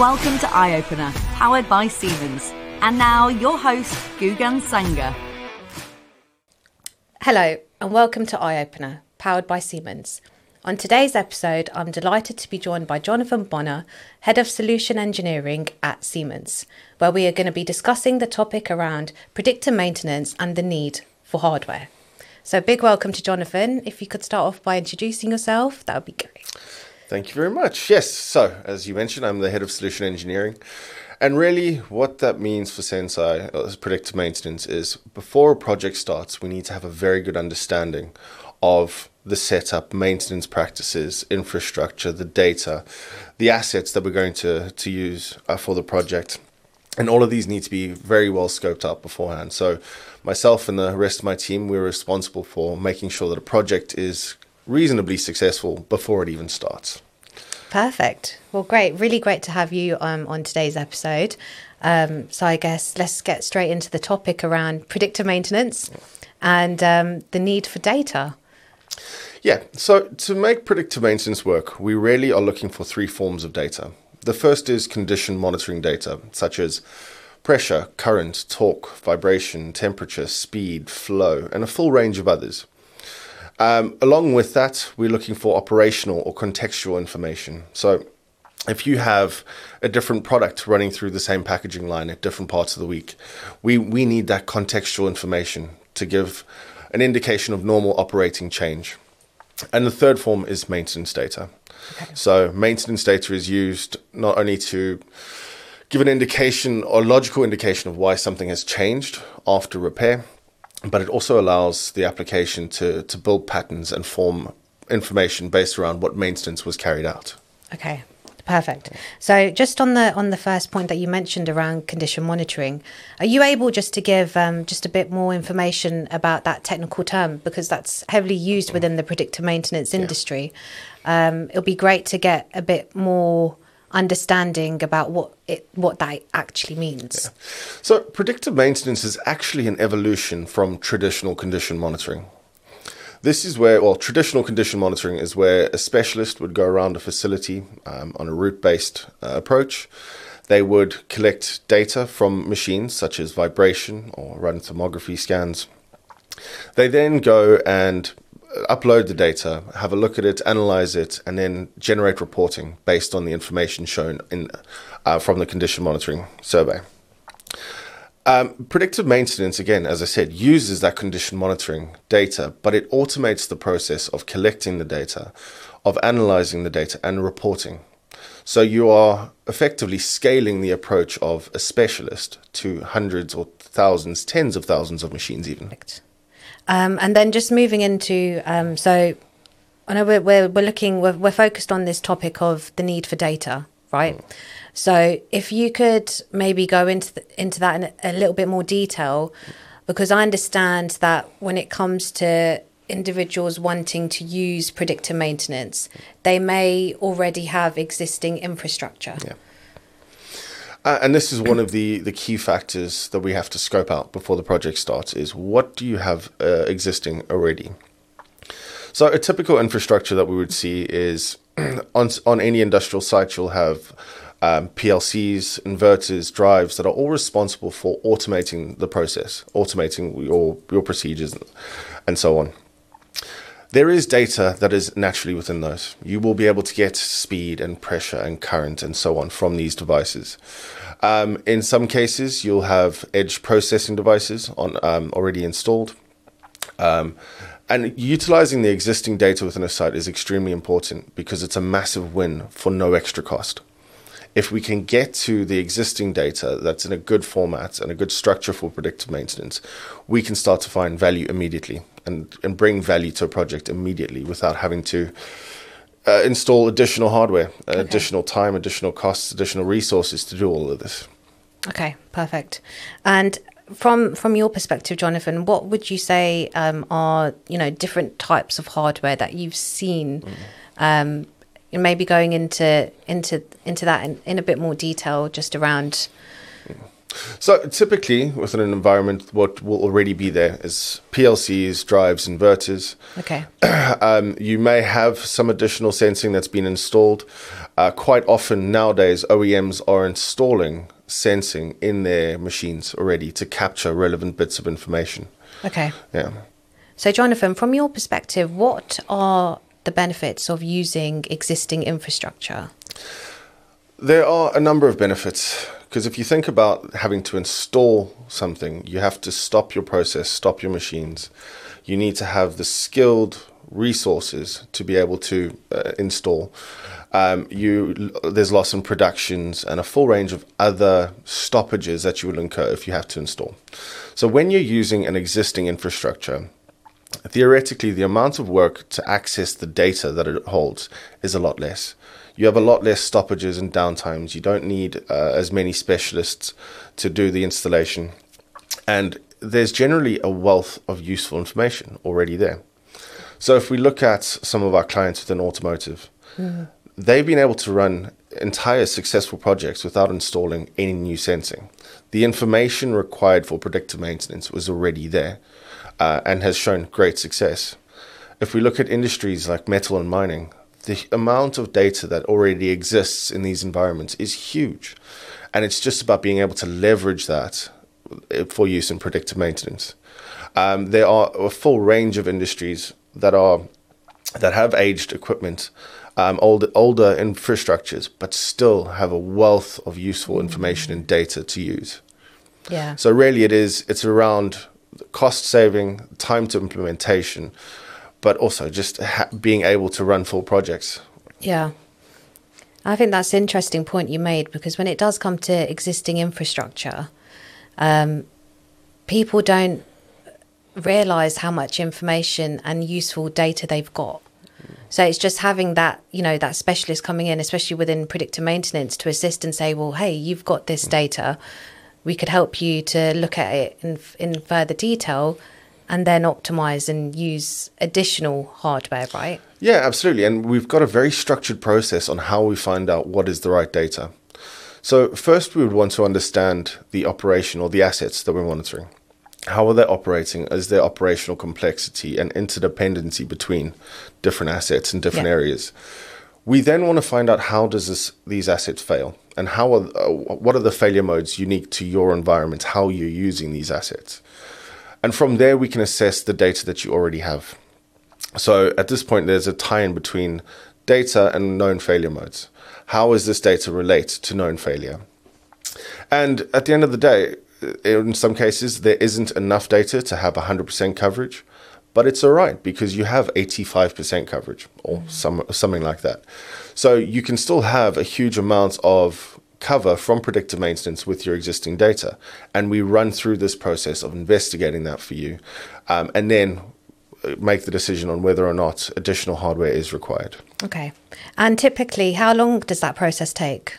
Welcome to Eye Opener, powered by Siemens. And now, your host, Gugan Sanger. Hello, and welcome to Eye Opener, powered by Siemens. On today's episode, I'm delighted to be joined by Johnathan Bonner, Head of Solution Engineering at Siemens, where we are going to be discussing the topic around predictive maintenance and the need for hardware. So, big welcome to Johnathan. If you could start off by introducing yourself, that would be great. Thank you very much. Yes, so as you mentioned, I'm the head of solution engineering. And really, what that means for Senseye as predictive maintenance is before a project starts, we need to have a very good understanding of the setup, maintenance practices, infrastructure, the data, the assets that we're going to, to use uh, for the project. And all of these need to be very well scoped out beforehand. So, myself and the rest of my team, we're responsible for making sure that a project is reasonably successful before it even starts. Perfect. Well, great. Really great to have you um, on today's episode. Um, so, I guess let's get straight into the topic around predictive maintenance and um, the need for data. Yeah, so to make predictive maintenance work, we really are looking for three forms of data. The first is condition monitoring data, such as pressure, current, torque, vibration, temperature, speed, flow, and a full range of others. Um, along with that, we're looking for operational or contextual information. So, if you have a different product running through the same packaging line at different parts of the week, we, we need that contextual information to give an indication of normal operating change. And the third form is maintenance data. Okay. So, maintenance data is used not only to give an indication or logical indication of why something has changed after repair, but it also allows the application to, to build patterns and form information based around what maintenance was carried out. Okay, perfect. So just on the on the first point that you mentioned around condition monitoring, are you able just to give um, just a bit more information about that technical term because that's heavily used within the predictive maintenance industry? Yeah. Um, it'll be great to get a bit more understanding about what it what that actually means. Yeah. So predictive maintenance is actually an evolution from traditional condition monitoring. This is where, well, traditional condition monitoring is where a specialist would go around a facility um, on a route based uh, approach. They would collect data from machines such as vibration or run thermography scans. They then go and upload the data, have a look at it, analyze it, and then generate reporting based on the information shown in uh, from the condition monitoring survey. Um, predictive maintenance, again, as I said, uses that condition monitoring data, but it automates the process of collecting the data, of analyzing the data, and reporting. So you are effectively scaling the approach of a specialist to hundreds or thousands, tens of thousands of machines, even. Um, and then just moving into um, so I know we're, we're, we're looking we're, we're focused on this topic of the need for data, right? Mm. So if you could maybe go into the, into that in a, little bit more detail, because I understand that when it comes to individuals wanting to use predictive maintenance, they may already have existing infrastructure. Yeah. Uh, and this is one of the, the key factors that we have to scope out before the project starts is what do you have uh, existing already? So a typical infrastructure that we would see is on, on any industrial site, you'll have um, PLCs, inverters, drives that are all responsible for automating the process, automating your, your procedures and so on. There is data that is naturally within those. You will be able to get speed and pressure and current and so on from these devices. Um, in some cases, you'll have edge processing devices on um, already installed. Um, and utilizing the existing data within a site is extremely important because it's a massive win for no extra cost if we can get to the existing data that's in a good format and a good structure for predictive maintenance, we can start to find value immediately and, and bring value to a project immediately without having to uh, install additional hardware, uh, okay. additional time, additional costs, additional resources to do all of this. Okay, perfect. And from from your perspective, Johnathan, what would you say um, are you know different types of hardware that you've seen mm. um, maybe going into into into that in, in a bit more detail, just around So typically, within an environment, what will already be there is PLCs, drives, inverters. Okay. Um, you may have some additional sensing that's been installed. Uh, quite often nowadays, OEMs are installing sensing in their machines already to capture relevant bits of information. Okay. Yeah. So, Johnathan, from your perspective, what are the benefits of using existing infrastructure? There are a number of benefits because if you think about having to install something, you have to stop your process, stop your machines. You need to have the skilled resources to be able to uh, install. Um, you there's loss in productions and a full range of other stoppages that you will incur if you have to install. So when you're using an existing infrastructure, theoretically the amount of work to access the data that it holds is a lot less you have a lot less stoppages and downtimes. You don't need uh, as many specialists to do the installation. And there's generally a wealth of useful information already there. So if we look at some of our clients within automotive, mm-hmm. they've been able to run entire successful projects without installing any new sensing. The information required for predictive maintenance was already there uh, and has shown great success. If we look at industries like metal and mining, the amount of data that already exists in these environments is huge. And it's just about being able to leverage that uh, for use in predictive maintenance. Um, there are a full range of industries that are that have aged equipment, um, older older infrastructures, but still have a wealth of useful information and data to use. Yeah. So really, it is it's around cost saving, time to implementation, but also just ha- being able to run full projects. Yeah. I think that's an interesting point you made because when it does come to existing infrastructure, um, people don't realize how much information and useful data they've got. So it's just having that, you know, that specialist coming in, especially within predictive maintenance, to assist and say, well, hey, you've got this data. We could help you to look at it in, in further detail and then optimize and use additional hardware, right? Yeah, absolutely. And we've got a very structured process on how we find out what is the right data. So, first, we would want to understand the operation or the assets that we're monitoring. How are they operating? Is there operational complexity and interdependency between different assets in different yeah. areas? We then want to find out how does this, these assets fail and how are, uh, what are the failure modes unique to your environment, how you're using these assets. And from there, we can assess the data that you already have. So at this point, there's a tie in between data and known failure modes. How does this data relate to known failure? And at the end of the day, uh, in some cases, there isn't enough data to have 100% coverage, but it's all right because you have 85% coverage or some, something like that. So you can still have a huge amount of cover from predictive maintenance with your existing data. And we run through this process of investigating that for you um, and then uh, make the decision on whether or not additional hardware is required. Okay. And typically, how long does that process take?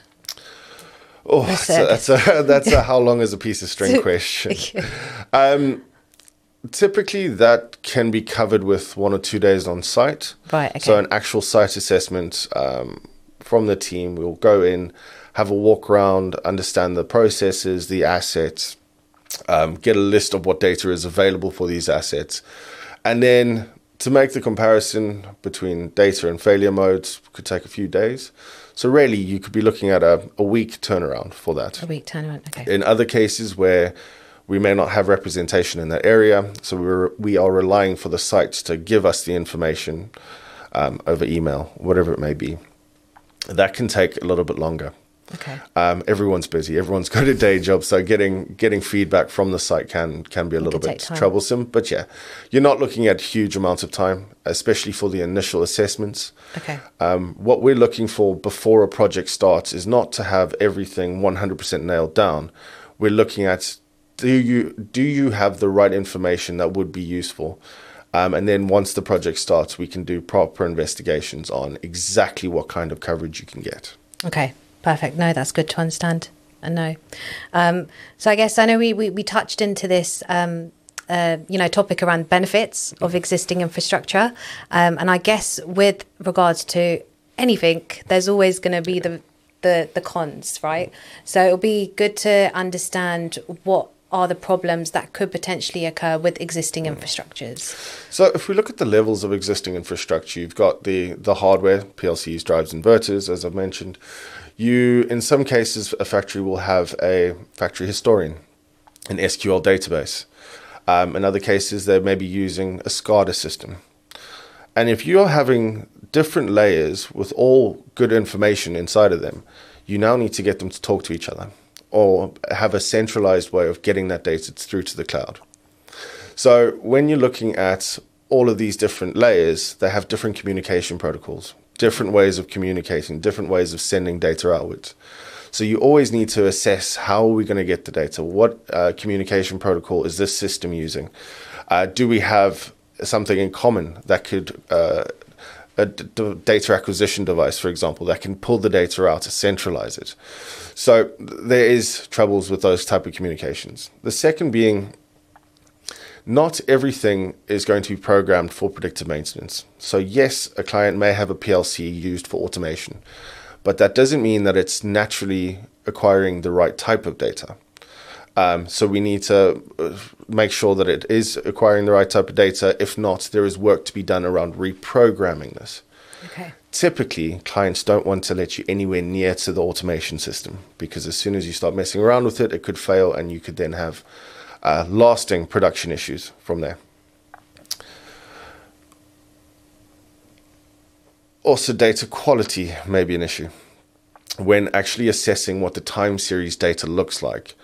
Oh, that's a, that's a, that's a how long is a piece of string question. Um, typically, that can be covered with one or two days on site. Right. Okay. So, an actual site assessment um, from the team. We'll go in, have a walk around, understand the processes, the assets, um, get a list of what data is available for these assets, and then to make the comparison between data and failure modes could take a few days. So really, you could be looking at a, a week turnaround for that. A week turnaround. Okay. In other cases where we may not have representation in that area, so we're, we are relying for the sites to give us the information um, over email, whatever it may be. That can take a little bit longer. Okay. Um, everyone's busy. Everyone's got a day job, so getting getting feedback from the site can can be a it little bit troublesome. But yeah, you're not looking at huge amounts of time, especially for the initial assessments. Okay. Um, what we're looking for before a project starts is not to have everything 100% nailed down. We're looking at do you do you have the right information that would be useful. Um, and then once the project starts, we can do proper investigations on exactly what kind of coverage you can get. Okay. Perfect. No, that's good to understand and know. Um, so I guess I know we, we, we touched into this, um, uh, you know, topic around benefits of existing infrastructure. Um, and I guess with regards to anything, there's always going to be the the the cons, right? So it'll be good to understand what are the problems that could potentially occur with existing infrastructures. So if we look at the levels of existing infrastructure, you've got the the hardware, PLCs, drives, inverters, as I've mentioned. You, in some cases, a factory will have a factory historian, an SQL database. Um, in other cases, they may be using a SCADA system. And if you're having different layers with all good information inside of them, you now need to get them to talk to each other or have a centralized way of getting that data through to the cloud. So when you're looking at all of these different layers, they have different communication protocols, different ways of communicating, different ways of sending data outwards. So you always need to assess how are we going to get the data? What uh, communication protocol is this system using? Uh, do we have something in common that could uh, a data acquisition device, for example, that can pull the data out to centralize it. So there is troubles with those type of communications. The second being not everything is going to be programmed for predictive maintenance. So yes, a client may have a PLC used for automation, but that doesn't mean that it's naturally acquiring the right type of data. Um, so we need to uh, make sure that it is acquiring the right type of data. If not, there is work to be done around reprogramming this. Okay. Typically, clients don't want to let you anywhere near to the automation system because as soon as you start messing around with it, it could fail and you could then have uh, lasting production issues from there. Also, data quality may be an issue when actually assessing what the time series data looks like.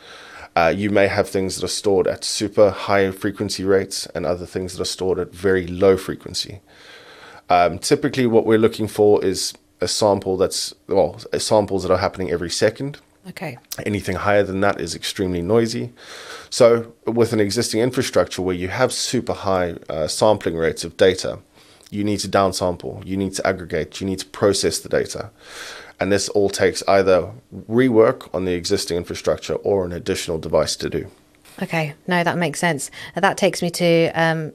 Uh, you may have things that are stored at super high frequency rates and other things that are stored at very low frequency. Um, typically, what we're looking for is a sample that's, well, samples that are happening every second. Okay. Anything higher than that is extremely noisy. So, with an existing infrastructure where you have super high uh, sampling rates of data, you need to downsample, you need to aggregate, you need to process the data. And this all takes either rework on the existing infrastructure or an additional device to do. Okay, no, that makes sense. That takes me to um,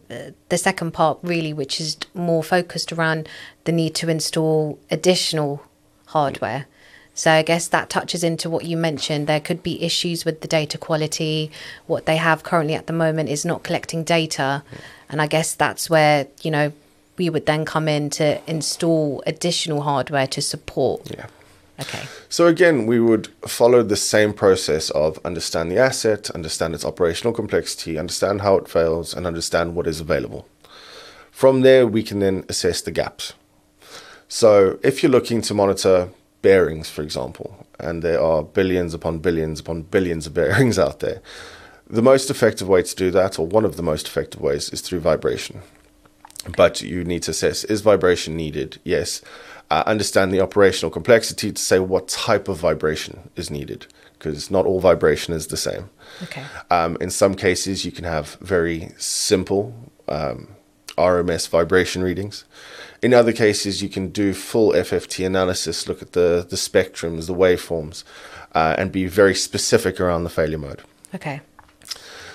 the second part, really, which is more focused around the need to install additional hardware. So I guess that touches into what you mentioned. There could be issues with the data quality. What they have currently at the moment is not collecting data. And I guess that's where, you know, we would then come in to install additional hardware to support. Yeah. Okay. So again, we would follow the same process of understand the asset, understand its operational complexity, understand how it fails, and understand what is available. From there, we can then assess the gaps. So if you're looking to monitor bearings, for example, and there are billions upon billions upon billions of bearings out there, the most effective way to do that, or one of the most effective ways, is through vibration. But you need to assess is vibration needed? Yes. Uh, understand the operational complexity to say what type of vibration is needed because not all vibration is the same. Okay. Um, in some cases, you can have very simple um, RMS vibration readings. In other cases, you can do full FFT analysis, look at the, the spectrums, the waveforms, uh, and be very specific around the failure mode. Okay.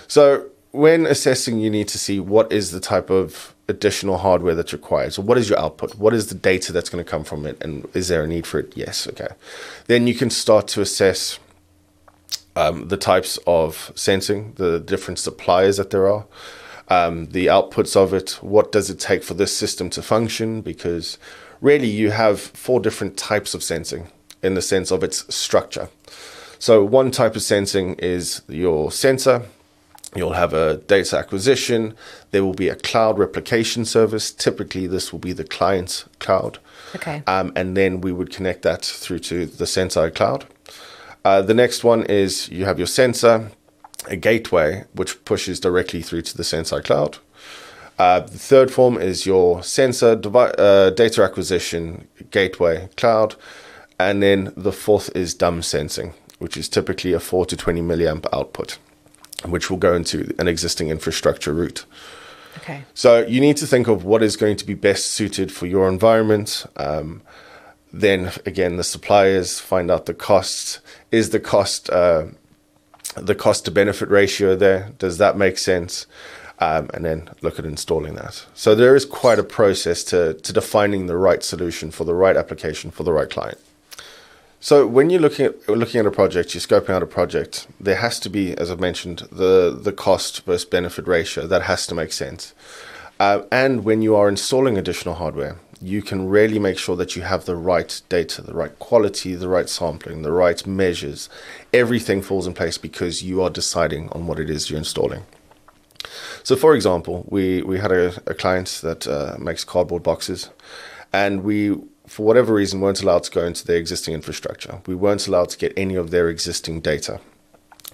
So, when assessing, you need to see what is the type of additional hardware that's required. So, what is your output? What is the data that's going to come from it? And is there a need for it? Yes. Okay. Then you can start to assess um, the types of sensing, the different suppliers that there are, um, the outputs of it. What does it take for this system to function? Because really, you have four different types of sensing in the sense of its structure. So, one type of sensing is your sensor. You'll have a data acquisition. There will be a cloud replication service. Typically, this will be the client's cloud. Okay. Um, and then we would connect that through to the Senseye cloud. Uh, the next one is you have your sensor, a gateway, which pushes directly through to the Senseye cloud. Uh, the third form is your sensor devi- uh, data acquisition gateway cloud. And then the fourth is dumb sensing, which is typically a 4 to 20 milliamp output, which will go into an existing infrastructure route. Okay. So you need to think of what is going to be best suited for your environment. Um, then again, the suppliers find out the costs. Is the cost uh, the cost to benefit ratio there? Does that make sense? Um, and then look at installing that. So there is quite a process to to defining the right solution for the right application for the right client. So when you're looking at looking at a project, you're scoping out a project. There has to be, as I've mentioned, the the cost versus benefit ratio that has to make sense. Uh, and when you are installing additional hardware, you can really make sure that you have the right data, the right quality, the right sampling, the right measures. Everything falls in place because you are deciding on what it is you're installing. So, for example, we, we had a, a client that uh, makes cardboard boxes, and we, for whatever reason, weren't allowed to go into their existing infrastructure. We weren't allowed to get any of their existing data.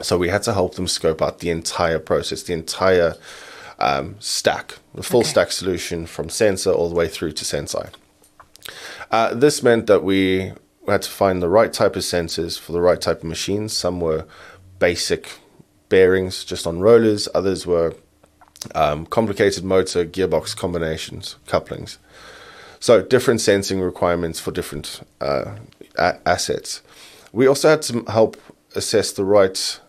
So, we had to help them scope out the entire process, the entire um, stack, the full okay. stack solution from sensor all the way through to Senseye. Uh, this meant that we had to find the right type of sensors for the right type of machines. Some were basic bearings just on rollers, others were um, complicated motor gearbox combinations, couplings. So, different sensing requirements for different uh, a- assets. We also had to help assess the right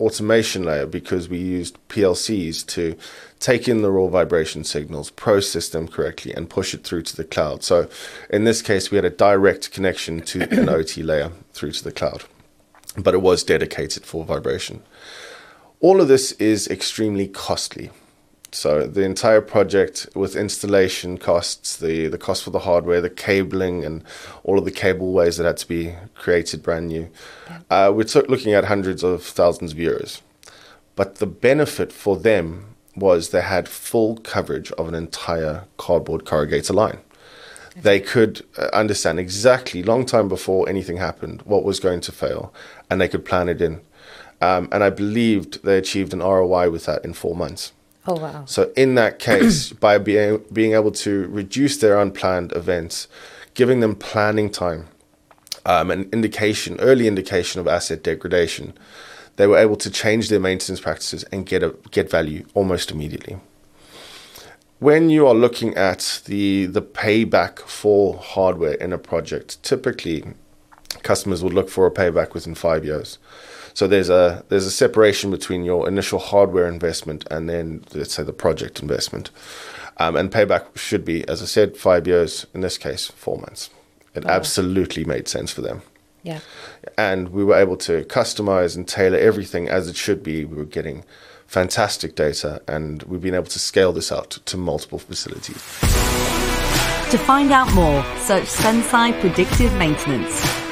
automation layer because we used PLCs to take in the raw vibration signals, process them correctly, and push it through to the cloud. So in this case, we had a direct connection to an OT layer through to the cloud, but it was dedicated for vibration. All of this is extremely costly. So the entire project with installation costs, the, the cost for the hardware, the cabling, and all of the cableways that had to be created brand new, uh, we're looking at hundreds of thousands of euros. But the benefit for them was they had full coverage of an entire cardboard corrugator line. They could uh, understand exactly, long time before anything happened, what was going to fail, and they could plan it in. Um, and I believed they achieved an ROI with that in four months. Oh, wow. So, in that case, by being, being able to reduce their unplanned events, giving them planning time, um, an indication, early indication of asset degradation, they were able to change their maintenance practices and get a, get value almost immediately. When you are looking at the the payback for hardware in a project, typically customers would look for a payback within five years. So there's a there's a separation between your initial hardware investment and then let's say the project investment. Um, and payback should be, as I said, five years. In this case, four months. It oh. absolutely made sense for them. Yeah. And we were able to customize and tailor everything as it should be. We were getting fantastic data, and we've been able to scale this out to, to multiple facilities. To find out more, search Senseye Predictive Maintenance.